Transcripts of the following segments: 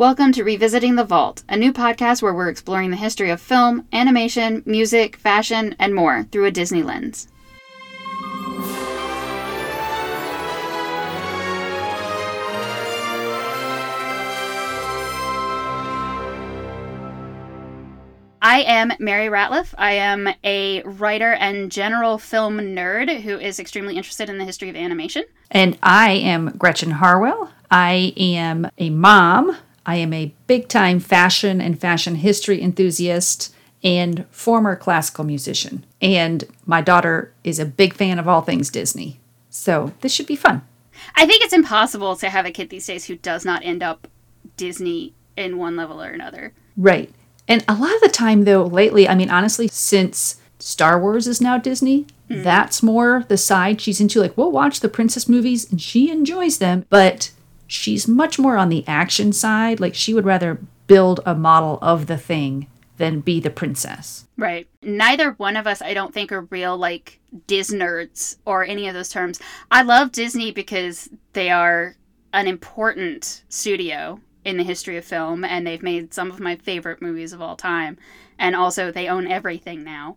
Welcome to Revisiting the Vault, a new podcast where we're exploring the history of film, animation, music, fashion, and more through a Disney lens. I am Mary Ratliff. I am a writer and general film nerd who is extremely interested in the history of animation. And I am Gretchen Harwell. I am a mom. I am a big time fashion and fashion history enthusiast and former classical musician. And my daughter is a big fan of all things Disney. So this should be fun. I think it's impossible to have a kid these days who does not end up Disney in one level or another. Right. And a lot of the time, though, lately, I mean, honestly, since Star Wars is now Disney, mm. that's more the side she's into. Like, we'll watch the princess movies and she enjoys them, but she's much more on the action side. Like, she would rather build a model of the thing than be the princess. Right. Neither one of us, I don't think, are real, like, Disnerds or any of those terms. I love Disney because they are an important studio in the history of film, and they've made some of my favorite movies of all time. And also, they own everything now.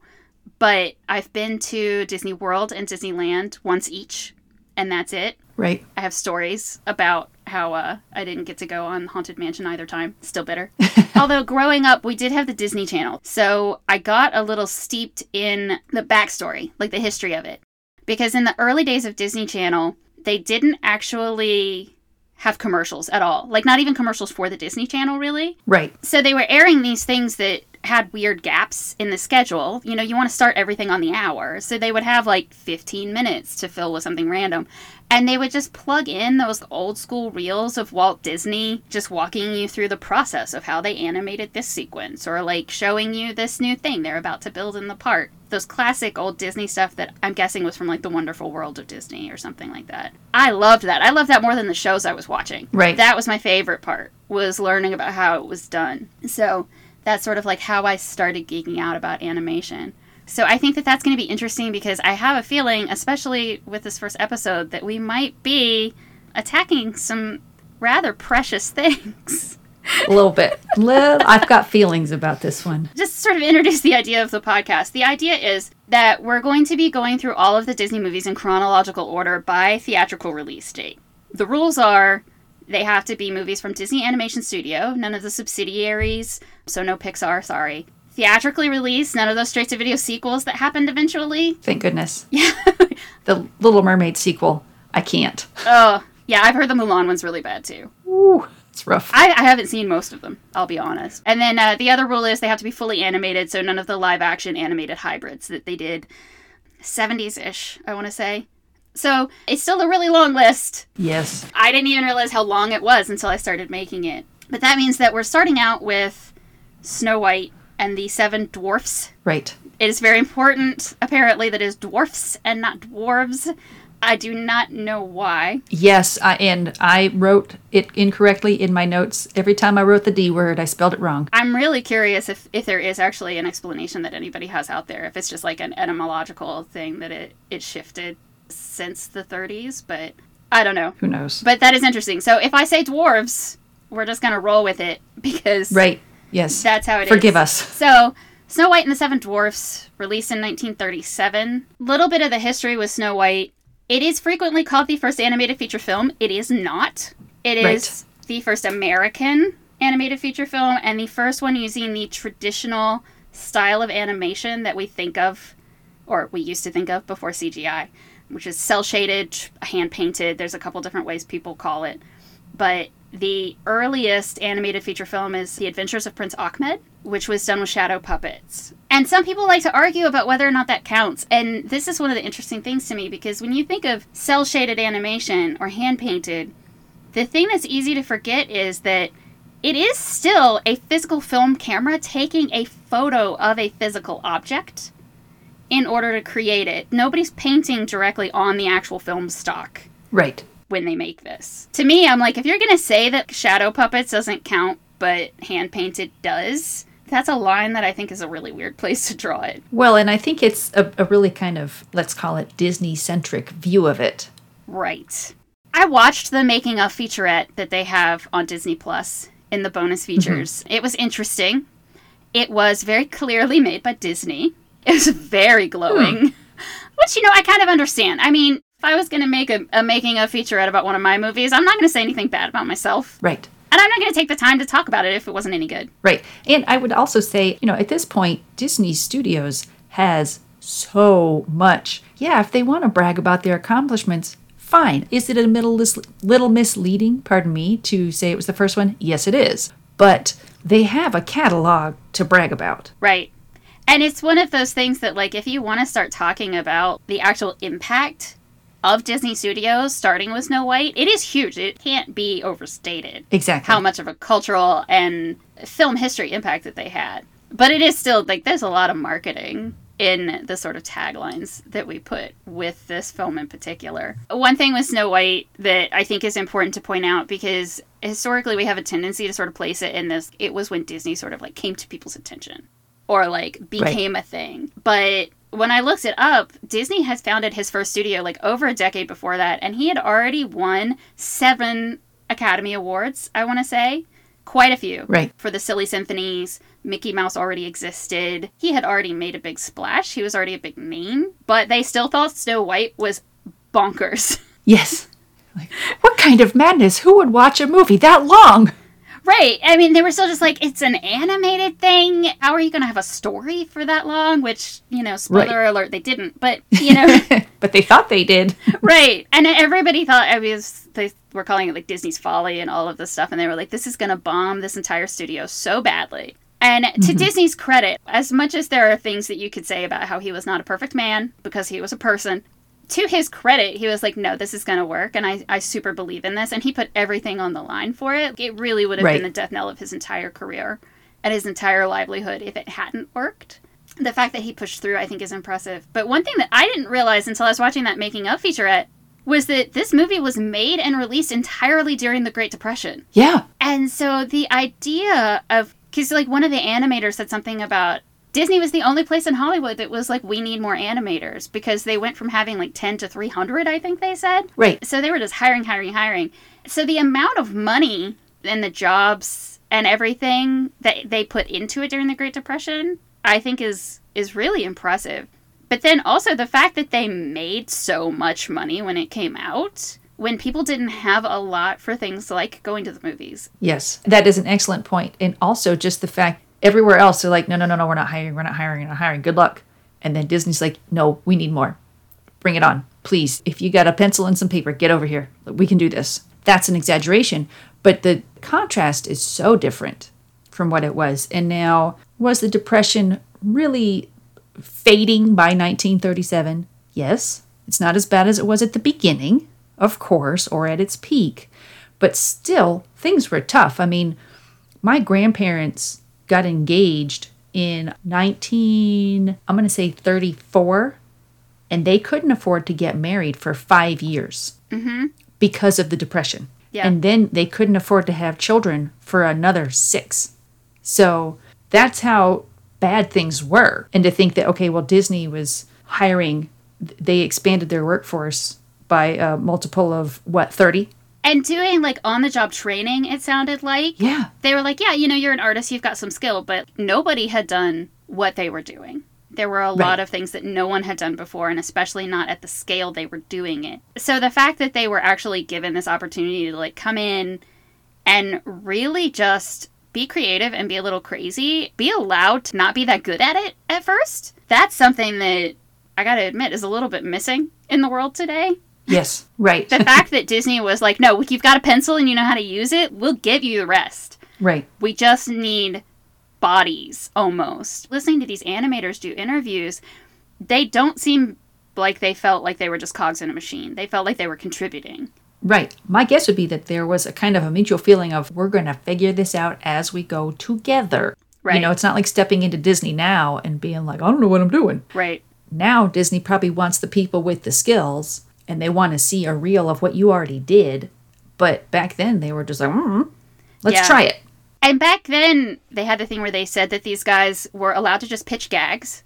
But I've been to Disney World and Disneyland once each, and that's it. Right. I have stories about how uh, I didn't get to go on Haunted Mansion either time. Still bitter. Although growing up, we did have the Disney Channel. So I got a little steeped in the backstory, like the history of it. Because in the early days of Disney Channel, they didn't actually have commercials at all. Like not even commercials for the Disney Channel really. Right. So they were airing these things that had weird gaps in the schedule. You know, you want to start everything on the hour. So they would have like 15 minutes to fill with something random. And they would just plug in those old school reels of Walt Disney just walking you through the process of how they animated this sequence or like showing you this new thing they're about to build in the park. Those classic old Disney stuff that I'm guessing was from like the Wonderful World of Disney or something like that. I loved that. I loved that more than the shows I was watching. Right. That was my favorite part was learning about how it was done. So that's sort of like how I started geeking out about animation. So I think that that's going to be interesting because I have a feeling, especially with this first episode, that we might be attacking some rather precious things. a little bit. I've got feelings about this one. Just sort of introduce the idea of the podcast. The idea is that we're going to be going through all of the Disney movies in chronological order by theatrical release date. The rules are they have to be movies from Disney Animation Studio, none of the subsidiaries, so no Pixar, sorry theatrically released, none of those straight to video sequels that happened eventually. Thank goodness. Yeah. the Little Mermaid sequel, I can't. Oh, yeah, I've heard the Mulan one's really bad too. Ooh, it's rough. I, I haven't seen most of them, I'll be honest. And then uh, the other rule is they have to be fully animated, so none of the live action animated hybrids that they did 70s ish, I want to say. So it's still a really long list. Yes. I didn't even realize how long it was until I started making it. But that means that we're starting out with Snow White and the seven dwarfs. Right. It is very important, apparently, that it is dwarfs and not dwarves. I do not know why. Yes, I, and I wrote it incorrectly in my notes. Every time I wrote the D word, I spelled it wrong. I'm really curious if, if there is actually an explanation that anybody has out there, if it's just like an etymological thing that it, it shifted since the 30s, but I don't know. Who knows? But that is interesting. So if I say dwarves, we're just going to roll with it because. Right. Yes. That's how it Forgive is. us. So, Snow White and the Seven Dwarfs, released in 1937. Little bit of the history with Snow White. It is frequently called the first animated feature film. It is not. It is Right. the first American animated feature film and the first one using the traditional style of animation that we think of, or we used to think of before CGI, which is cell shaded, hand painted. There's a couple different ways people call it. But the earliest animated feature film is The Adventures of Prince Ahmed, which was done with shadow puppets. And some people like to argue about whether or not that counts. And this is one of the interesting things to me because when you think of cell shaded animation or hand painted, the thing that's easy to forget is that it is still a physical film camera taking a photo of a physical object in order to create it. Nobody's painting directly on the actual film stock Right. When they make this. To me, I'm like, if you're gonna say that shadow puppets doesn't count, but hand painted does, that's a line that I think is a really weird place to draw it. Well, and I think it's a, a really kind of, let's call it Disney centric view of it. Right. I watched the making of featurette that they have on Disney Plus, in the bonus mm-hmm. features. It was interesting. It was very clearly made by Disney. It was very hmm. glowing, which, you know, I kind of understand. I mean, if I was going to make a, a making a featurette about one of my movies, I'm not going to say anything bad about myself. Right. And I'm not going to take the time to talk about it if it wasn't any good. Right. And I would also say, you know, at this point, Disney Studios has so much. Yeah, if they want to brag about their accomplishments, fine. Is it a little, little misleading, pardon me, to say it was the first one? Yes, it is. But they have a catalog to brag about. Right. And it's one of those things that, like, if you want to start talking about the actual impact of Disney Studios, starting with Snow White, it is huge. It can't be overstated. Exactly. How much of a cultural and film history impact that they had. But it is still, like, there's a lot of marketing in the sort of taglines that we put with this film in particular. One thing with Snow White that I think is important to point out because historically we have a tendency to sort of place it in this it was when Disney sort of like came to people's attention or like became right. a thing. But when I looked it up, Disney has founded his first studio like over a decade before that, and he had already won seven Academy Awards, I want to say. Quite a few. Right. For the Silly Symphonies. Mickey Mouse already existed. He had already made a big splash. He was already a big name, but they still thought Snow White was bonkers. Yes. Like, what kind of madness? Who would watch a movie that long? Right. I mean, they were still just like, it's an animated thing. How are you going to have a story for that long? Which, you know, spoiler right. alert, they didn't. But, you know. but they thought they did. right. And everybody thought, I was, they were calling it like Disney's Folly and all of this stuff. And they were like, this is going to bomb this entire studio so badly. And to mm-hmm. Disney's credit, as much as there are things that you could say about how he was not a perfect man because he was a person, to his credit, he was like, no, this is going to work. And I, I super believe in this. And he put everything on the line for it. It really would have right. been the death knell of his entire career and his entire livelihood if it hadn't worked. The fact that he pushed through, I think, is impressive. But one thing that I didn't realize until I was watching that making of featurette was that this movie was made and released entirely during the Great Depression. Yeah. And so the idea of, because like one of the animators said something about Disney was the only place in Hollywood that was like, we need more animators because they went from having like 10 to 300, I think they said. Right. So they were just hiring, hiring, hiring. So the amount of money and the jobs and everything that they put into it during the Great Depression, I think is is really impressive. But then also the fact that they made so much money when it came out when people didn't have a lot for things like going to the movies. Yes, that is an excellent point. And also just the fact everywhere else they're like no no no no we're not hiring we're not hiring we're not hiring. Good luck. And then disney's like no we need more. Bring it on please. If you got a pencil and some paper get over here. We can do this. That's an exaggeration but the contrast is so different from what it was. And now was the depression really fading by 1937 yes. It's not as bad as it was at the beginning of course or at its peak but still things were tough. I mean my grandparents got engaged in 19, I'm going to say 34, and they couldn't afford to get married for five years mm-hmm. because of the Depression. Yeah. And then they couldn't afford to have children for another six. So that's how bad things were. And to think that, okay, well, Disney was hiring, they expanded their workforce by a multiple of what, 30? And doing like on the job training it sounded like. Yeah. They were like yeah you know you're an artist you've got some skill but nobody had done what they were doing. There were a right. lot of things that no one had done before and especially not at the scale they were doing it. So the fact that they were actually given this opportunity to like come in and really just be creative and be a little crazy be allowed to not be that good at it at first that's something that i gotta admit is a little bit missing in the world today Yes, right. the fact that Disney was like, no, you've got a pencil and you know how to use it, we'll give you the rest. Right. We just need bodies almost. Listening to these animators do interviews, they don't seem like they felt like they were just cogs in a machine. They felt like they were contributing. Right. My guess would be that there was a kind of a mutual feeling of we're going to figure this out as we go together. Right. You know, it's not like stepping into Disney now and being like, I don't know what I'm doing. Right. Now Disney probably wants the people with the skills and they want to see a reel of what you already did. But back then they were just like, mm, let's yeah. try it. And back then they had the thing where they said that these guys were allowed to just pitch gags.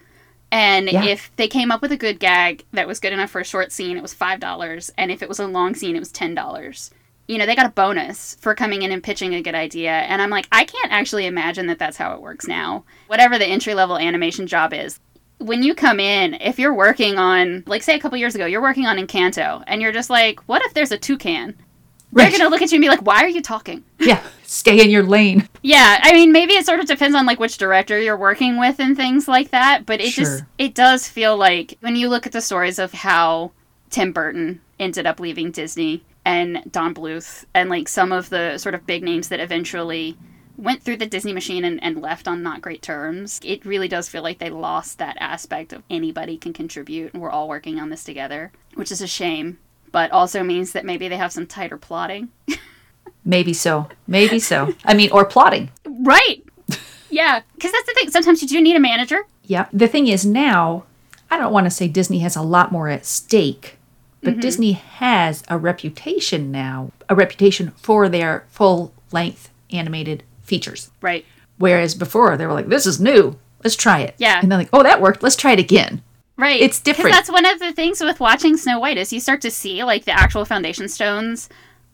And yeah. if they came up with a good gag that was good enough for a short scene, it was $5. And if it was a long scene, it was $10. you know, they got a bonus for coming in and pitching a good idea. And I'm like, I can't actually imagine that that's how it works now. Whatever the entry level animation job is, when you come in, if you're working on, like, say a couple years ago, you're working on Encanto, and you're just like, what if there's a toucan? They're going to look at you and be like, why are you talking? Yeah, stay in your lane. Yeah, I mean, maybe it sort of depends on like which director you're working with and things like that, but it Sure. just it does feel like when you look at the stories of how Tim Burton ended up leaving Disney and Don Bluth and like some of the sort of big names that eventually went through the Disney machine and, and left on not great terms, it really does feel like they lost that aspect of anybody can contribute and we're all working on this together, which is a shame, but also means that maybe they have some tighter plotting. Maybe so. Maybe so. I mean, or plotting. Right. Yeah, because that's the thing. Sometimes you do need a manager. Yeah. The thing is now, I don't want to say Disney has a lot more at stake, but mm-hmm. Disney has a reputation now, a reputation for their full length animated features. Right. Whereas before they were like, this is new. Let's try it. Yeah. And they're like, oh, that worked. Let's try it again. Right. It's different. that's one of the things with watching Snow White is you start to see like the actual foundation stones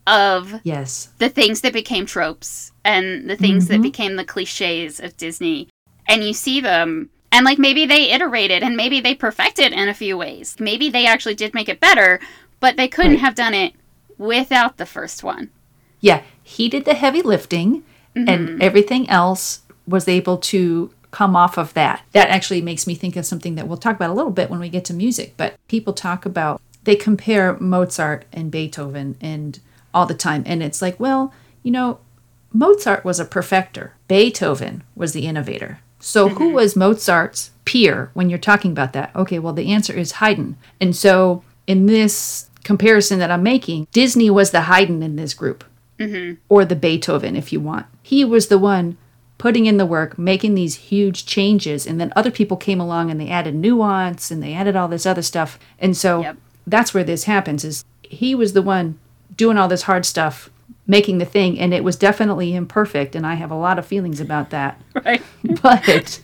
of Yes. the things that became tropes and the things Mm-hmm. that became the cliches of Disney. And you see them and like maybe they iterated and maybe they perfected in a few ways. Maybe they actually did make it better, but they couldn't Right. have done it without the first one. Yeah. He did the heavy lifting, and mm-hmm. everything else was able to come off of that. That actually makes me think of something that we'll talk about a little bit when we get to music. But people talk about, they compare Mozart and Beethoven and all the time. And it's like, well, you know, Mozart was a perfecter, Beethoven was the innovator. So who mm-hmm. was Mozart's peer when you're talking about that? Okay, well, the answer is Haydn. And so in this comparison that I'm making, Disney was the Haydn in this group, Mm-hmm. or the Beethoven, if you want. He was the one putting in the work, making these huge changes, and then other people came along and they added nuance and they added all this other stuff. And so Yep. that's where this happens is he was the one doing all this hard stuff making the thing and it was definitely imperfect and i have a lot of feelings about that Right. but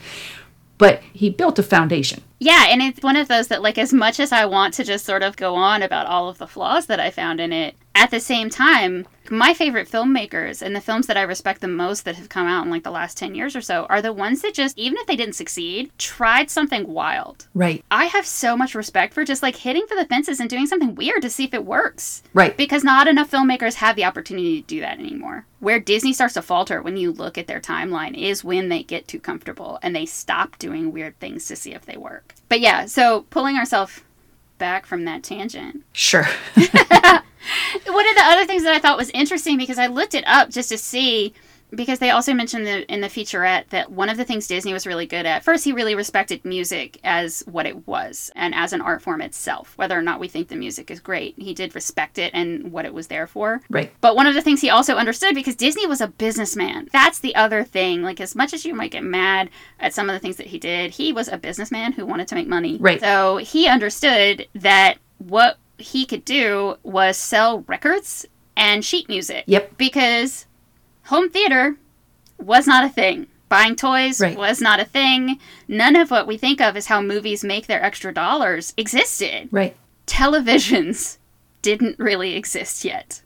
but he built a foundation Yeah, and it's one of those that, like, as much as I want to just sort of go on about all of the flaws that I found in it, at the same time, my favorite filmmakers and the films that I respect the most that have come out in like the last 10 years or so are the ones that just, even if they didn't succeed, tried something wild. right I have so much respect for just like hitting for the fences and doing something weird to see if it works. right Because not enough filmmakers have the opportunity to do that anymore. Where Disney starts to falter when you look at their timeline is when they get too comfortable and they stop doing weird things to see if they work. But yeah, so pulling ourselves back from that tangent. sure One of the other things that I thought was interesting because I looked it up just to see because they also mentioned the, in the featurette that one of the things Disney was really good at first he really respected music as what it was and as an art form itself whether or not we think the music is great he did respect it and what it was there for right but one of the things he also understood because Disney was a businessman. That's the other thing. Like as much as you might get mad at some of the things that he did, he was a businessman who wanted to make money. Right. So he understood that what he could do was sell records and sheet music. Yep. Because home theater was not a thing. Buying toys Right. was not a thing. None of what we think of as how movies make their extra dollars existed. right Televisions didn't really exist yet.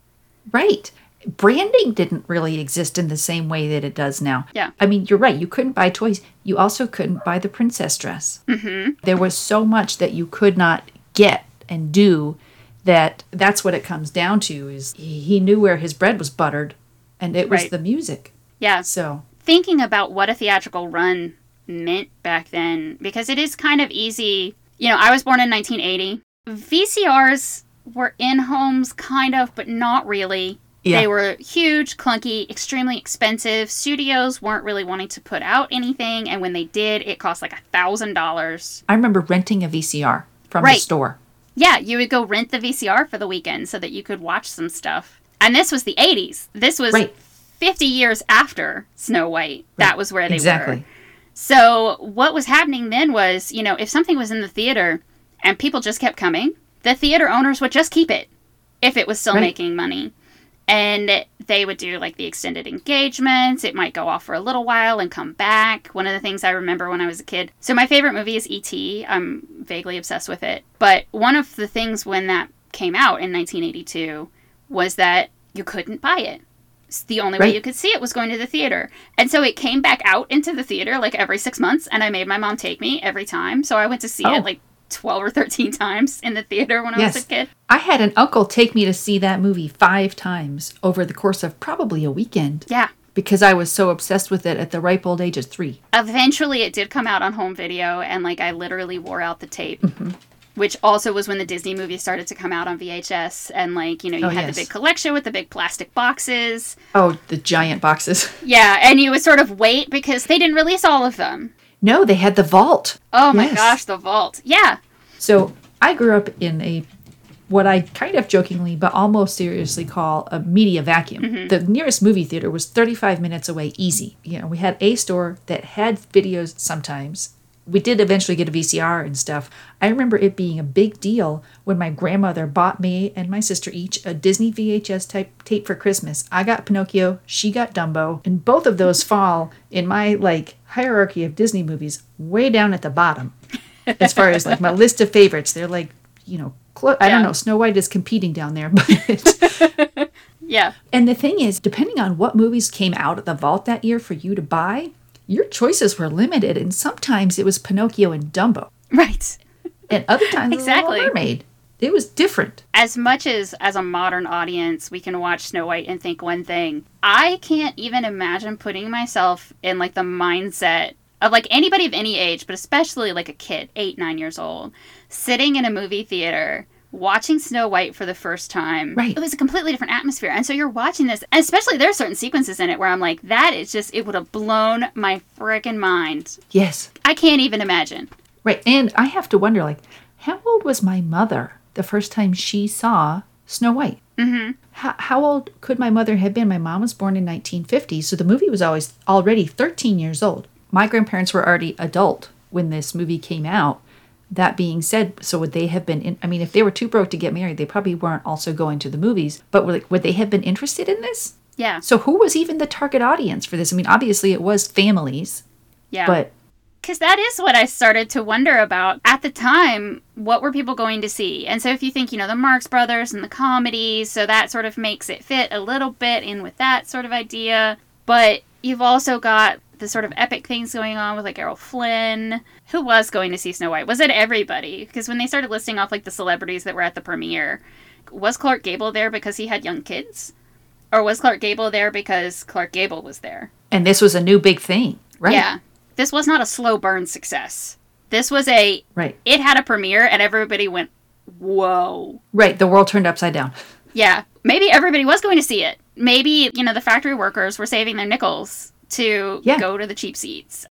right branding didn't really exist in the same way that it does now Yeah. i mean you're right you couldn't buy toys you also couldn't buy the princess dress mm-hmm. there was so much that you could not get and do that that's what it comes down to is he knew where his bread was buttered and it was Right. the music Yeah. so thinking about what a theatrical run meant back then because it is kind of easy. You know, I was born in 1980. VCRs were in homes, kind of, but not really. Yeah. They were huge, clunky, extremely expensive. Studios weren't really wanting to put out anything, and when they did, it cost like a thousand dollars. i remember renting a vcr from the store Yeah, you would go rent the VCR for the weekend so that you could watch some stuff. And this was the 80s. This was Right. 50 years after Snow White. That was where they exactly were. So what was happening then was, you know, if something was in the theater and people just kept coming, the theater owners would just keep it if it was still Right. making money. And they would do like the extended engagements. It might go off for a little while and come back. One of the things I remember when I was a kid. So my favorite movie is E.T. I'm vaguely obsessed with it. But one of the things when that came out in 1982 was that you couldn't buy it. The only way you could see it was going to the theater. And so it came back out into the theater like every six months, and I made my mom take me every time. So I went to see Oh. it like 12 or 13 times in the theater when I was a kid. I had an uncle take me to see that movie five times over the course of probably a weekend Yeah. because I was so obsessed with it at the ripe old age of three. Eventually, it did come out on home video, and like I literally wore out the tape. Mm-hmm. Which also was when the Disney movies started to come out on VHS, and like you know you Oh, had yes. the big collection with the big plastic boxes. Oh, the giant boxes. Yeah, and you would sort of wait because they didn't release all of them. No, they had the vault. Oh my Yes. gosh, the vault. Yeah. So I grew up in a what I kind of jokingly but almost seriously call a media vacuum. Mm-hmm. The nearest movie theater was 35 minutes away, easy. You know, we had a store that had videos sometimes. We did eventually get a VCR and stuff. I remember it being a big deal when my grandmother bought me and my sister each a Disney VHS type tape for Christmas. I got Pinocchio, she got Dumbo, and both of those fall in my like hierarchy of Disney movies way down at the bottom as far as like my list of favorites. They're like, you know, clo- I don't know, Snow White is competing down there, but Yeah. and the thing is, depending on what movies came out of the vault that year for you to buy, your choices were limited, and sometimes it was Pinocchio and Dumbo, Right. and other times Exactly. it was Little Mermaid. It was different. As much as as a modern audience we can watch Snow White and think one thing, I can't even imagine putting myself in like the mindset of like anybody of any age, but especially like a kid, 8, 9 years old, sitting in a movie theater watching Snow White for the first time. Right. It was a completely different atmosphere. And so you're watching this, and especially there are certain sequences in it where I'm like, that is just it would have blown my freaking mind. Yes, I can't even imagine. right. And I have to wonder, like, how old was my mother the first time she saw Snow White? Mm-hmm. How, how old could my mother have been? My mom was born in 1950, so the movie was always already 13 years old. My grandparents were already adult when this movie came out. That being said, so would they have been? In, I mean, if they were too broke to get married, they probably weren't also going to the movies. But were, like, would they have been interested in this? Yeah. So who was even the target audience for this? I mean, obviously it was families, Yeah. but Because that is what I started to wonder about at the time. What were people going to see? And so, if you think, you know, the Marx Brothers and the comedies, so that sort of makes it fit a little bit in with that sort of idea. But you've also got the sort of epic things going on with like Errol Flynn. Who was going to see Snow White? Was it everybody? Because when they started listing off like the celebrities that were at the premiere, was Clark Gable there because he had young kids? Or was Clark Gable there because Clark Gable was there? and this was a new big thing, right? Yeah. This was not a slow burn success. This was a Right. it had a premiere and everybody went, "Whoa." Right. The world turned upside down. Yeah. Maybe everybody was going to see it. Maybe, you know, the factory workers were saving their nickels to Yeah. go to the cheap seats.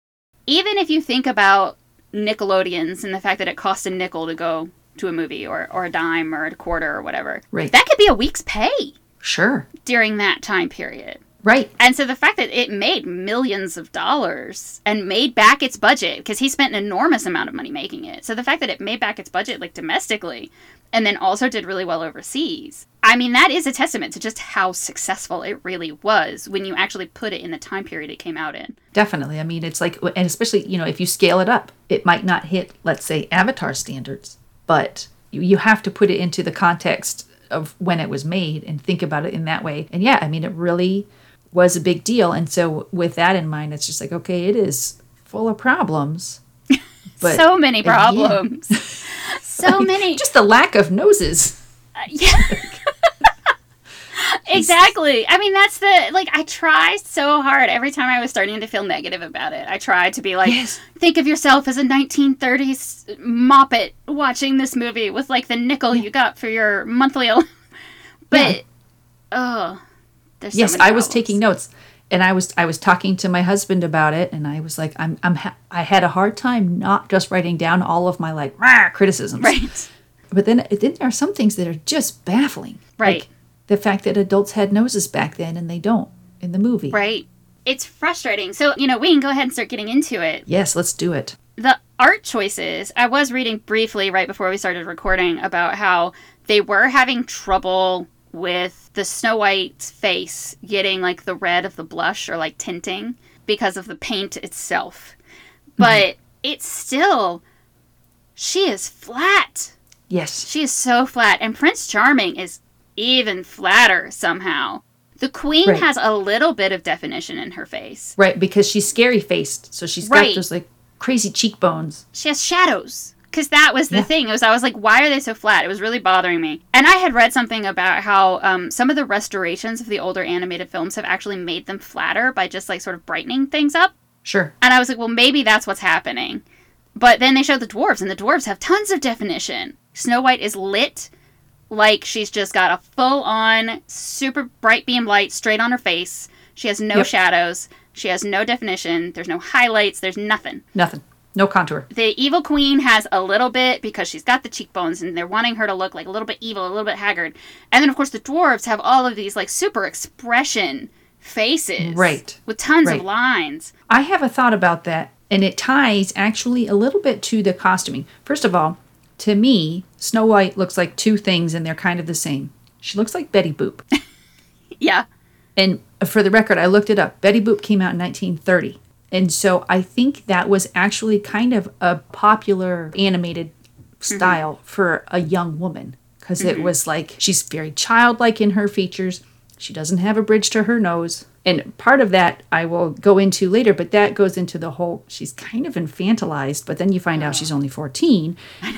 Even if you think about Nickelodeons and the fact that it cost a nickel to go to a movie or, or a dime or a quarter or whatever. Right. That could be a week's pay Sure. during that time period. Right. And so the fact that it made millions of dollars and made back its budget, because he spent an enormous amount of money making it. So the fact that it made back its budget, like domestically, and then also did really well overseas. I mean, that is a testament to just how successful it really was when you actually put it in the time period it came out in. Definitely. I mean, it's like, and especially, you know, if you scale it up, it might not hit, let's say, Avatar standards, but you, you have to put it into the context of when it was made and think about it in that way. And yeah, I mean, it really was a big deal. And so, with that in mind, it's just like, okay, it is full of problems. But so many again, problems. so many. Just the lack of noses. Uh, yeah. exactly. I mean, that's the like. I try so hard every time I was starting to feel negative about it. I tried to be like, Yes. think of yourself as a 1930s moppet watching this movie with like the nickel you got for your monthly. al- but Yeah. oh, there's so yes, many I was taking notes. And I was I was talking to my husband about it, and I was like, I'm I'm ha- I had a hard time not just writing down all of my like "Rah," criticisms, right. But then then there are some things that are just baffling, Right. Like the fact that adults had noses back then and they don't in the movie. Right. It's frustrating. So, you know, we can go ahead and start getting into it. Yes, let's do it. the art choices i was reading briefly right before we started recording about how they were having trouble with the snow white's face getting like the red of the blush or like tinting because of the paint itself mm-hmm. but it's still she is flat Yes, she is so flat and prince charming is even flatter somehow. The queen Right. has a little bit of definition in her face. Right, because she's scary faced, so she's Right. got those like crazy cheekbones. She has shadows. Because that was the Yeah. thing. It was I was like, why are they so flat? It was really bothering me. And I had read something about how um, some of the restorations of the older animated films have actually made them flatter by just like sort of brightening things up. Sure. And I was like, well, maybe that's what's happening. But then they showed the dwarves, and the dwarves have tons of definition. Snow White is lit like she's just got a full on, super bright beam light straight on her face. She has no Yep. shadows. She has no definition. There's no highlights. There's nothing. Nothing. No contour. The evil queen has a little bit because she's got the cheekbones and they're wanting her to look like a little bit evil, a little bit haggard. And then, of course, the dwarves have all of these like super expression faces. Right. With tons Right. of lines. I have a thought about that, and it ties actually a little bit to the costuming. First of all, to me, Snow White looks like two things, and they're kind of the same. She looks like Betty Boop. Yeah. And for the record, I looked it up. Betty Boop came out in 1930. And so I think that was actually kind of a popular animated mm-hmm. style for a young woman because it mm-hmm. was like she's very childlike in her features. She doesn't have a bridge to her nose. And part of that I will go into later, but that goes into the whole she's kind of infantilized, but then you find out she's only 14.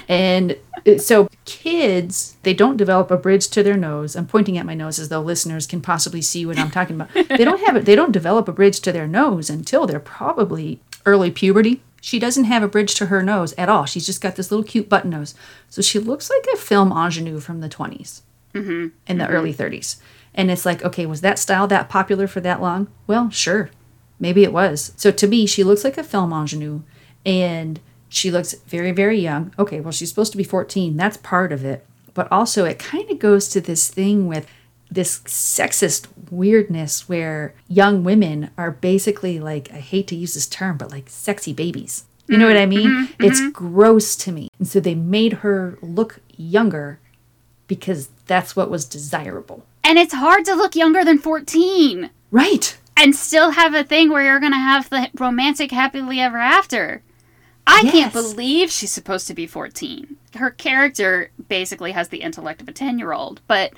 And so kids, they don't develop a bridge to their nose. I'm pointing at my nose as though listeners can possibly see what I'm talking about. They don't have it, they don't develop a bridge to their nose until they're probably early puberty. She doesn't have a bridge to her nose at all. She's just got this little cute button nose. So she looks like a film ingenue from the 20s mm-hmm. in the mm-hmm. early 30s. And it's like, okay, was that style that popular for that long? Well, sure. Maybe it was. So to me, she looks like a film ingenue and she looks very, very young. Okay, well, she's supposed to be 14. That's part of it. But also, it kind of goes to this thing with this sexist weirdness where young women are basically like, I hate to use this term, but like sexy babies. You know what I mean? Mm-hmm, it's mm-hmm. gross to me. And so they made her look younger because that's what was desirable. And it's hard to look younger than 14 Right. and still have a thing where you're going to have the romantic happily ever after. I can't believe she's supposed to be 14. Her character basically has the intellect of a 10 year old, but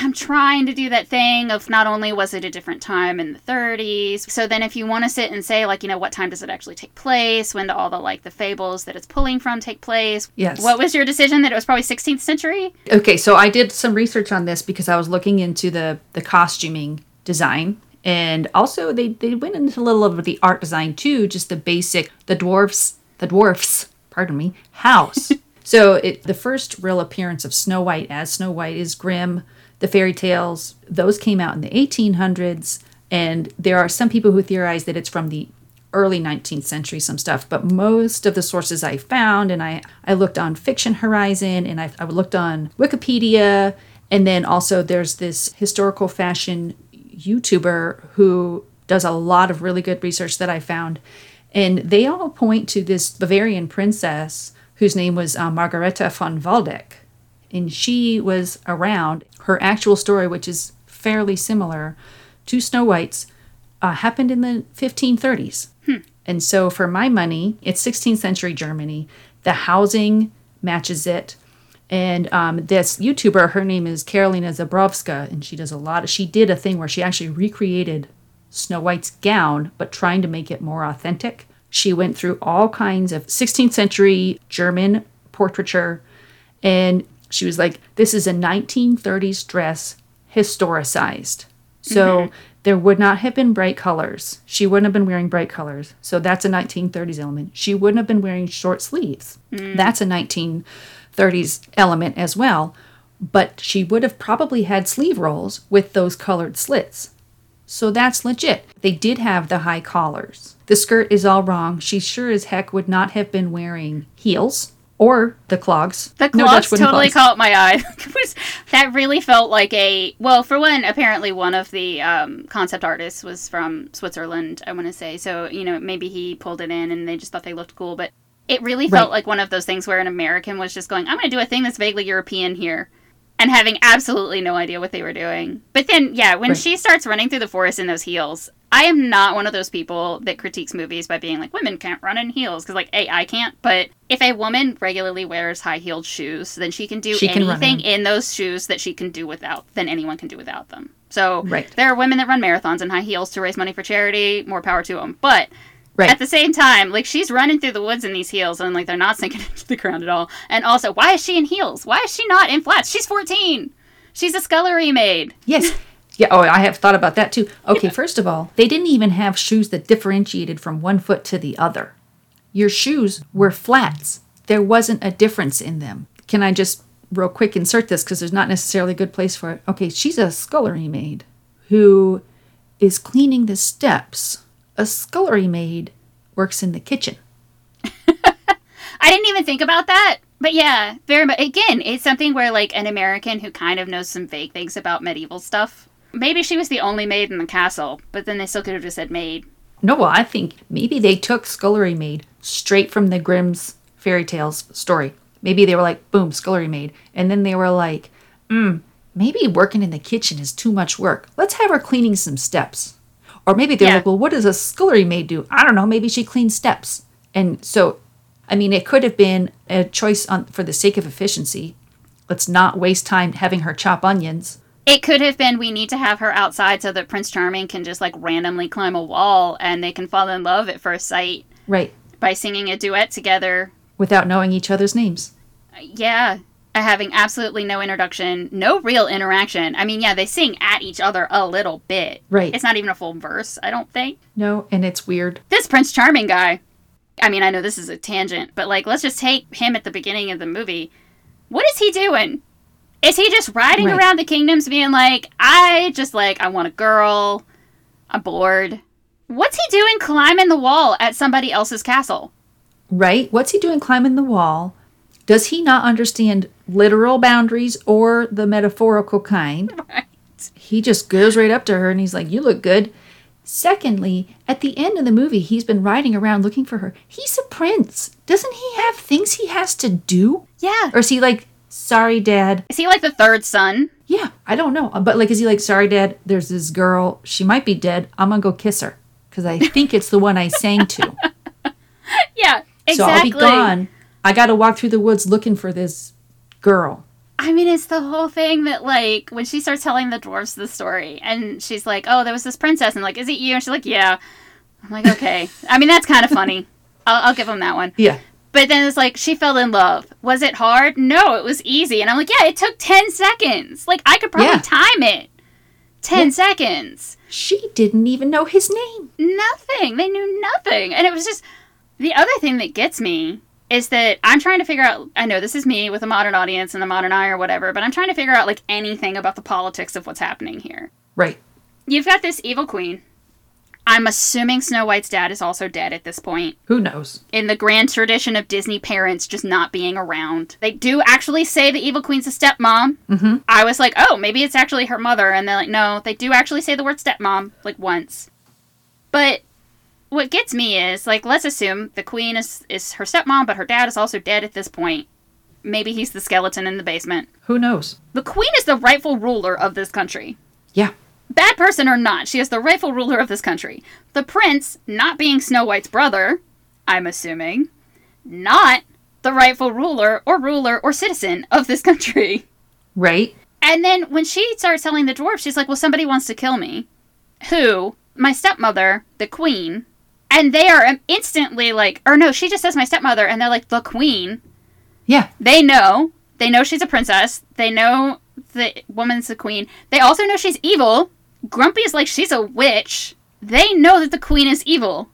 I'm trying to do that thing of not only was it a different time in the 30s, so then if you want to sit and say, like, you know, what time does it actually take place? When do all the, like, the fables that it's pulling from take place? Yes. What was your decision that it was probably 16th century? Okay, so I did some research on this because I was looking into the the costuming design and also they they went into a little of the art design too, just the basic the dwarfs the dwarfs, pardon me, house. so it the first real appearance of Snow White as Snow White is Grimm, the fairy tales, those came out in the 1800s and there are some people who theorize that it's from the early 19th century some stuff but most of the sources i found and i i looked on fiction horizon and i, I looked on wikipedia and then also there's this historical fashion youtuber who does a lot of really good research that i found and they all point to this bavarian princess whose name was uh, margareta von waldeck and she was around. Her actual story, which is fairly similar to Snow White's, uh, happened in the 1530s. And so, for my money, it's 16th century Germany. The housing matches it. And um, this YouTuber, her name is Karolina Zebrowska, and she does a lot. Of, she did a thing where she actually recreated Snow White's gown, but trying to make it more authentic. She went through all kinds of 16th century German portraiture, and she was like, This is a 1930s dress historicized. So mm-hmm. there would not have been bright colors. She wouldn't have been wearing bright colors. So that's a 1930s element. She wouldn't have been wearing short sleeves. Mm. That's a 1930s element as well. But she would have probably had sleeve rolls with those colored slits. So that's legit. They did have the high collars. The skirt is all wrong. She sure as heck would not have been wearing heels or the clogs. The No clogs totally clogs. caught my eye. That really felt like a well, for one, apparently one of the um, concept artists was from Switzerland. I want to say so. You know, maybe he pulled it in and they just thought they looked cool, but it really felt Right. like one of those things where an American was just going, "I'm going to do a thing that's vaguely European here." And having absolutely no idea what they were doing. But then, yeah, when Right. she starts running through the forest in those heels, I am not one of those people that critiques movies by being like, women can't run in heels. Because, like, A, I can't. But if a woman regularly wears high heeled shoes, then she can do She can anything in. in those shoes that she can do without, than anyone can do without them. So Right. there are women that run marathons in high heels to raise money for charity. More power to them. But Right. at the same time, like she's running through the woods in these heels, and like they're not sinking into the ground at all. And also, why is she in heels? Why is she not in flats? She's 14. She's a scullery maid. Yes. Yeah, oh, I have thought about that too. Okay, first of all, they didn't even have shoes that differentiated from one foot to the other. Your shoes were flats. There wasn't a difference in them. Can I just real quick insert this because there's not necessarily a good place for it? Okay, she's a scullery maid who is cleaning the steps. A scullery maid works in the kitchen. I didn't even think about that. But yeah, very much. Again, it's something where like an American who kind of knows some vague things about medieval stuff. Maybe she was the only maid in the castle, but then they still could have just said maid. No, well, I think maybe they took Scullery Maid straight from the Grimm's fairy tales story. Maybe they were like, boom, Scullery Maid. And then they were like, hmm, maybe working in the kitchen is too much work. Let's have her cleaning some steps. Or maybe they're Yeah. like, well, what does a scullery maid do? I don't know. Maybe she cleans steps. And so, I mean, it could have been a choice on, for the sake of efficiency. Let's not waste time having her chop onions. It could have been we need to have her outside so that Prince Charming can just like randomly climb a wall and they can fall in love at first sight Right. by singing a duet together. Without knowing each other's names. Yeah, uh, having absolutely no introduction, no real interaction. I mean, yeah, they sing at each other a little bit. Right. It's not even a full verse, I don't think. No, and it's weird. This Prince Charming guy. I mean, I know this is a tangent, but like, let's just take him at the beginning of the movie. What is he doing? Is he just riding Right. around the kingdoms being like, I just like, I want a girl. I'm bored. What's he doing climbing the wall at somebody else's castle? Right? What's he doing climbing the wall? Does he not understand literal boundaries or the metaphorical kind? Right. He just goes right up to her and he's like, You look good. Secondly, at the end of the movie, he's been riding around looking for her. He's a prince. Doesn't he have things he has to do? Yeah. Or is he like, Sorry, dad? Is he like the third son? Yeah, I don't know. But like, is he like, Sorry, dad? There's this girl. She might be dead. I'm going to go kiss her because I think it's the one I sang to. Yeah, exactly. So I'll be gone. I got to walk through the woods looking for this girl. I mean, it's the whole thing that, like, when she starts telling the dwarves the story, and she's like, oh, there was this princess, and, like, is it you? And she's like, yeah. I'm like, okay. I mean, that's kind of funny. I'll, I'll give him that one. Yeah. But then it's like, she fell in love. Was it hard? No, it was easy. And I'm like, yeah, it took 10 seconds. Like, I could probably Yeah. time it. 10 Yeah. seconds. She didn't even know his name. Nothing. They knew nothing. And it was just the other thing that gets me is that I'm trying to figure out I know this is me with a modern audience and the modern eye or whatever, but I'm trying to figure out like anything about the politics of what's happening here. Right. You've got this evil queen. I'm assuming Snow White's dad is also dead at this point. Who knows? In the grand tradition of Disney parents just not being around, they do actually say the evil queen's a stepmom. Mm-hmm. I was like, oh, maybe it's actually her mother. And they're like, no, they do actually say the word stepmom, like once. But what gets me is, like, let's assume the queen is, is her stepmom, but her dad is also dead at this point. Maybe he's the skeleton in the basement. Who knows? The queen is the rightful ruler of this country. Yeah. Bad person or not, she is the rightful ruler of this country. The prince, not being Snow White's brother, I'm assuming, not the rightful ruler or ruler or citizen of this country. Right. And then when she starts telling the dwarf, she's like, Well, somebody wants to kill me. Who? My stepmother, the queen. And they are instantly like, or no, she just says my stepmother, and they're like, The queen. Yeah. They know. They know she's a princess. They know the woman's the queen. They also know she's evil. Grumpy is like, She's a witch. They know that the queen is evil.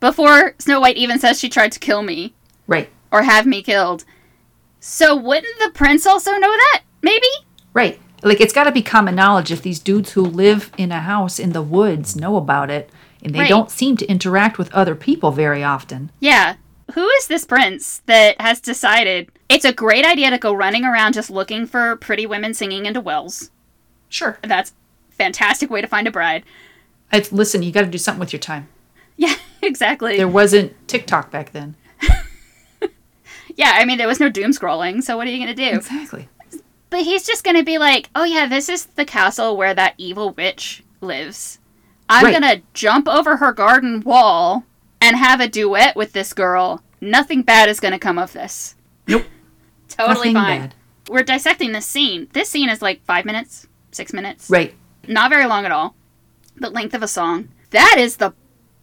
Before Snow White even says she tried to kill me Right. or have me killed. So wouldn't the prince also know that? Maybe? Right. Like it's got to be common knowledge if these dudes who live in a house in the woods know about it and they Right. don't seem to interact with other people very often. Yeah. Who is this prince that has decided it's a great idea to go running around just looking for pretty women singing into wells? Sure. That's fantastic way to find a bride. It's, listen, you got to do something with your time. Yeah, exactly. There wasn't TikTok back then. yeah, I mean, there was no doom scrolling, so what are you going to do? Exactly. But he's just going to be like, oh, yeah, this is the castle where that evil witch lives. I'm Right. gonna jump over her garden wall and have a duet with this girl. Nothing bad is gonna come of this. Nope. Totally Nothing fine. bad. We're dissecting this scene. This scene is like five minutes, six minutes. Right. Not very long at all. The length of a song. That is the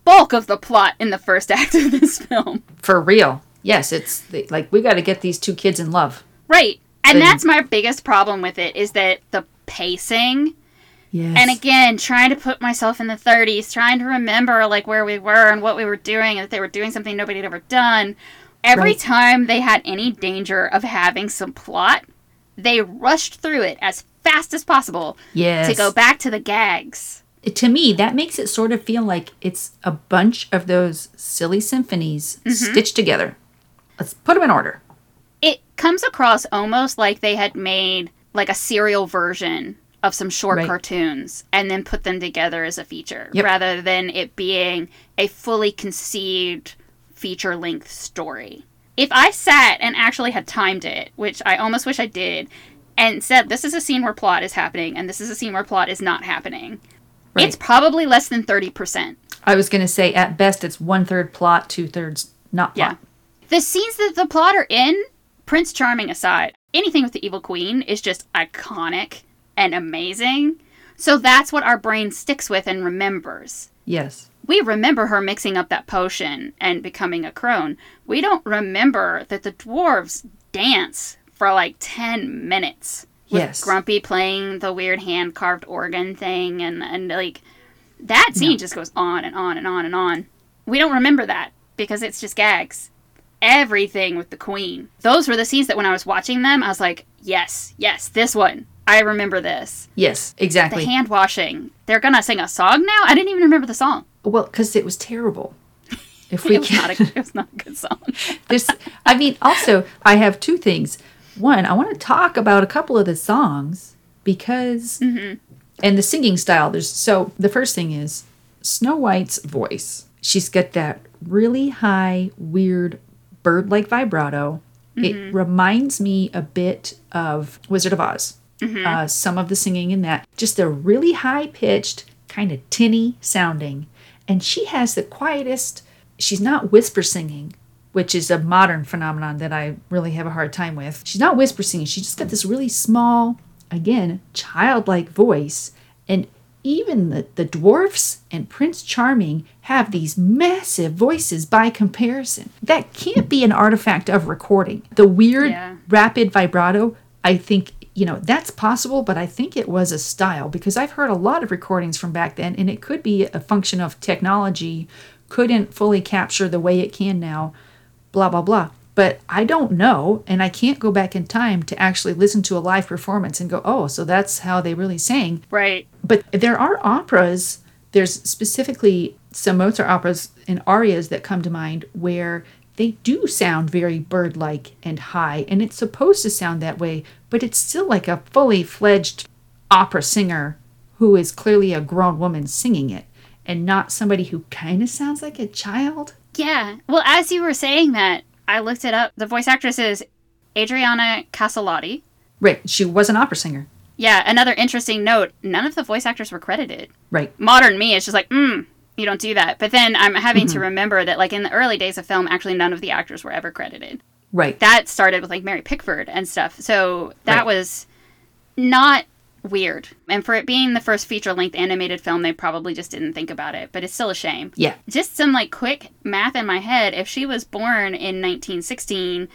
bulk of the plot in the first act of this film. For real. Yes, it's the, like we got to get these two kids in love. Right. And And- that's my biggest problem with it is that the pacing Yes. and again trying to put myself in the 30s trying to remember like where we were and what we were doing and that they were doing something nobody had ever done every Right. time they had any danger of having some plot they rushed through it as fast as possible yes. to go back to the gags to me, that makes it sort of feel like it's a bunch of those silly symphonies Mm-hmm. stitched together. Let's put them in order. it comes across almost like they had made like a serial version of some short Right. cartoons and then put them together as a feature Yep. rather than it being a fully conceived feature length story. If I sat and actually had timed it, which I almost wish I did, and said this is a scene where plot is happening and this is a scene where plot is not happening, Right. it's probably less than 30%. I was going to say at best it's one third plot, two thirds not plot. Yeah. plot. The scenes that the plot are in, Prince Charming aside, anything with the Evil Queen is just iconic and amazing. So that's what our brain sticks with and remembers. Yes. We remember her mixing up that potion and becoming a crone. We don't remember that the dwarves dance for like 10 minutes. With Yes. Grumpy playing the weird hand carved organ thing and, and like that scene No. just goes on and on and on and on. We don't remember that because it's just gags. Everything with the queen. Those were the scenes that when I was watching them, I was like, yes, yes, this one. I remember this. Yes, exactly. The hand washing. They're gonna sing a song now? I didn't even remember the song. well, because it was terrible. If It we was, can, not a, it was not a good song. this, I mean, also, I have two things. One, I want to talk about a couple of the songs because, mm-hmm. and the singing style. There's so the first thing is Snow White's voice. She's got that really high, weird, bird like vibrato. It mm-hmm. reminds me a bit of Wizard of Oz. Mm-hmm. Uh, some of the singing in that, just a really high pitched, kind of tinny sounding. And she has the quietest, she's not whisper singing, which is a modern phenomenon that I really have a hard time with. She's not whisper singing, she just got this really small, again, childlike voice. And even the, the dwarfs and Prince Charming have these massive voices by comparison. That can't be an artifact of recording. The weird, Yeah. rapid vibrato, I think, you know, that's possible, but I think it was a style because I've heard a lot of recordings from back then, and it could be a function of technology couldn't fully capture the way it can now, blah, blah, blah. But I don't know, and I can't go back in time to actually listen to a live performance and go, oh, so that's how they really sang. Right. But there are operas, there's specifically some Mozart operas and arias that come to mind where they do sound very bird like and high, and it's supposed to sound that way, but it's still like a fully fledged opera singer who is clearly a grown woman singing it and not somebody who kind of sounds like a child. Yeah. Well, as you were saying that, I looked it up. The voice actress is Adriana Caselotti. Right, she was an opera singer. Yeah, another interesting note none of the voice actors were credited. Right. Modern me is just like, mm, you don't do that. But then I'm having Mm-hmm. to remember that, like, in the early days of film, actually none of the actors were ever credited. Right. That started with, like, Mary Pickford and stuff. So that Right. was not weird. And for it being the first feature length animated film, they probably just didn't think about it. But it's still a shame. Yeah. just some like quick math in my head. If she was born in 1916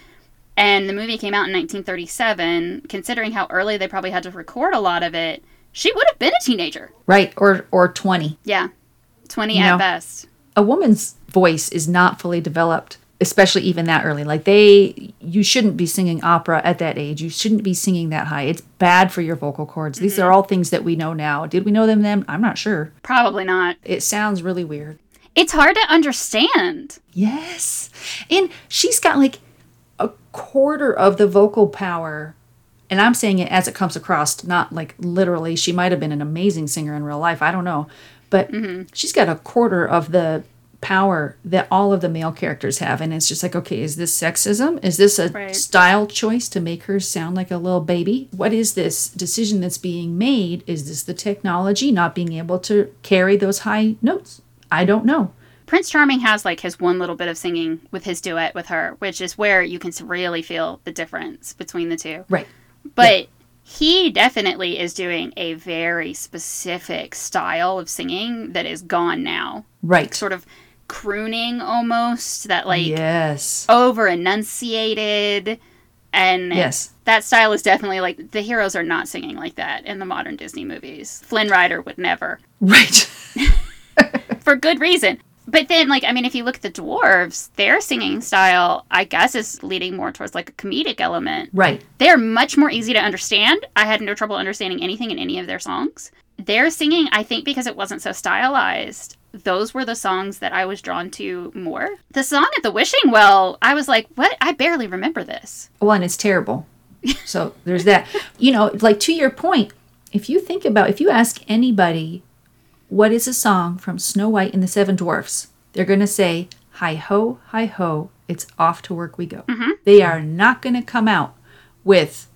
and the movie came out in 1937, considering how early they probably had to record a lot of it, she would have been a teenager. Right. Or or 20. Yeah, 20 You at know. best. a woman's voice is not fully developed especially even that early. Like they you shouldn't be singing opera at that age. You shouldn't be singing that high. It's bad for your vocal cords. These mm-hmm. are all things that we know now. Did we know them then? I'm not sure. Probably not. it sounds really weird. It's hard to understand. yes. And she's got like a quarter of the vocal power and i'm saying it as it comes across not like literally. She might have been an amazing singer in real life. I don't know. But mm-hmm. she's got a quarter of the power that all of the male characters have. And it's just like, okay, is this sexism? Is this a Right. style choice to make her sound like a little baby? What is this decision that's being made? Is this the technology not being able to carry those high notes? I don't know. Prince Charming has like his one little bit of singing with his duet with her, which is where you can really feel the difference between the two. Right. But he definitely is doing a very specific style of singing that is gone now. Right. Sort of crooning almost, that like yes. over enunciated. And Yes. that style is definitely like the heroes are not singing like that in the modern Disney movies. Flynn Rider would never. Right. for good reason. But then, like, I mean, if you look at the dwarves, their singing style, I guess, is leading more towards like a comedic element. right. They're much more easy to understand. I had no trouble understanding anything in any of their songs. Their singing, I think, because it wasn't so stylized, those were the songs that I was drawn to more. The song at the Wishing Well, I was like, what? I barely remember this. One, it's terrible. So there's that. You know, like to your point, if you think about, if you ask anybody, what is a song from Snow White and the Seven Dwarfs, they're going to say, Hi ho, hi ho, it's off to work we go. Mm-hmm. They are not going to come out with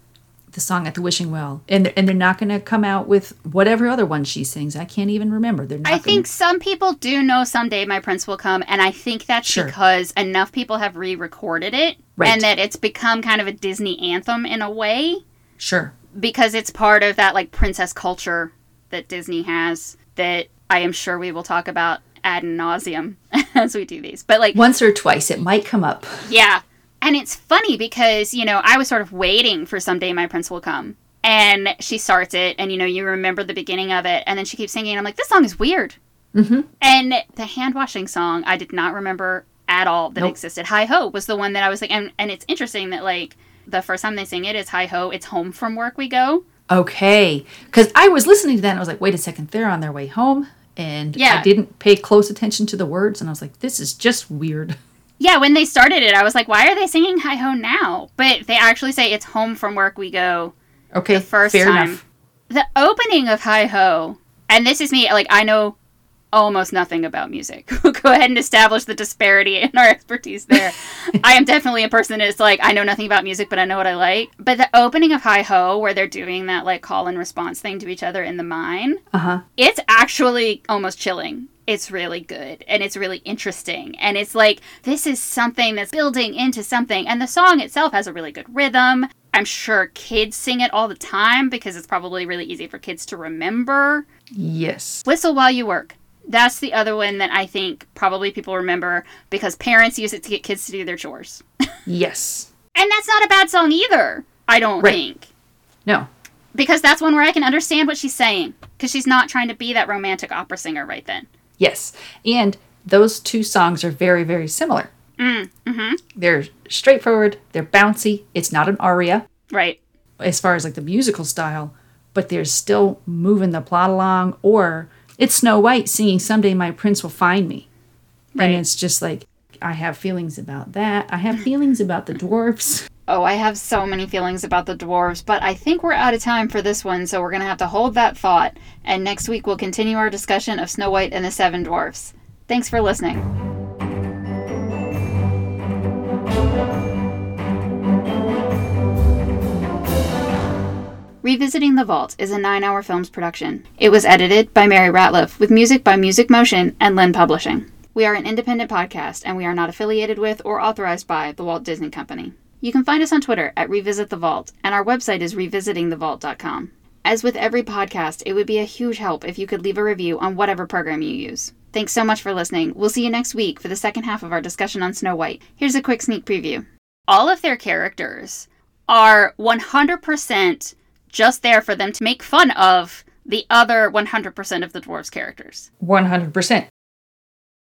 the song at the Wishing Well, and they're, and they're not going to come out with whatever other one she sings. I can't even remember. They're not. I gonna- think some people do know someday my prince will come, and I think that's Sure. because enough people have re-recorded it, Right. and that it's become kind of a Disney anthem in a way sure. because it's part of that like princess culture that Disney has that I am sure we will talk about ad nauseum as we do these. But like, Once or twice, it might come up. yeah. And it's funny because, you know, I was sort of waiting for someday my prince will come. And she starts it, and, you know, you remember the beginning of it, and then she keeps singing, and I'm like, this song is weird. Mm-hmm. And the hand washing song, I did not remember at all that Nope. existed. Hi Ho was the one that I was like, and, and it's interesting that, like, the first time they sing it is Hi Ho, it's home from work we go. Okay. Because I was listening to that and I was like, wait a second, they're on their way home. And Yeah. I didn't pay close attention to the words. And I was like, this is just weird. Yeah, when they started it, I was like, why are they singing Hi Ho now? But they actually say it's home from work we go Okay. the first fair time. enough. The opening of Hi Ho, and this is me, like, I know almost nothing about music. We'll go ahead and establish the disparity in our expertise there. I am definitely a person that's like, I know nothing about music, but I know what I like. But the opening of Hi Ho, where they're doing that, like, call and response thing to each other in the mine, Uh huh. it's actually almost chilling. It's really good and it's really interesting. And it's like, this is something that's building into something. And the song itself has a really good rhythm. I'm sure kids sing it all the time because it's probably really easy for kids to remember. Yes. Whistle While You Work. That's the other one that I think probably people remember because parents use it to get kids to do their chores. Yes. And that's not a bad song either, I don't Right. think. No. Because that's one where I can understand what she's saying. Because she's not trying to be that romantic opera singer right then. Yes. And those two songs are very, very similar. Mm, hmm They're straightforward, they're bouncy. It's not an aria Right. as far as like the musical style, but they're still moving the plot along. Or it's Snow White singing Someday My Prince Will Find Me. Right. And it's just like, I have feelings about that. I have feelings about the dwarfs. Oh, I have so many feelings about the dwarves, but I think we're out of time for this one, so we're going to have to hold that thought. And next week we'll continue our discussion of Snow White and the Seven Dwarfs. Thanks for listening. Revisiting the Vault is a nine hour films production. It was edited by Mary Ratliff with music by Music Motion and Lynn Publishing. We are an independent podcast and we are not affiliated with or authorized by the Walt Disney Company. You can find us on Twitter at Revisit the Vault, and our website is revisitingthevault.com. As with every podcast, it would be a huge help if you could leave a review on whatever program you use. Thanks so much for listening. We'll see you next week for the second half of our discussion on Snow White. Here's a quick sneak preview. All of their characters are 100% just there for them to make fun of the other 100% of the dwarves' characters. 100%.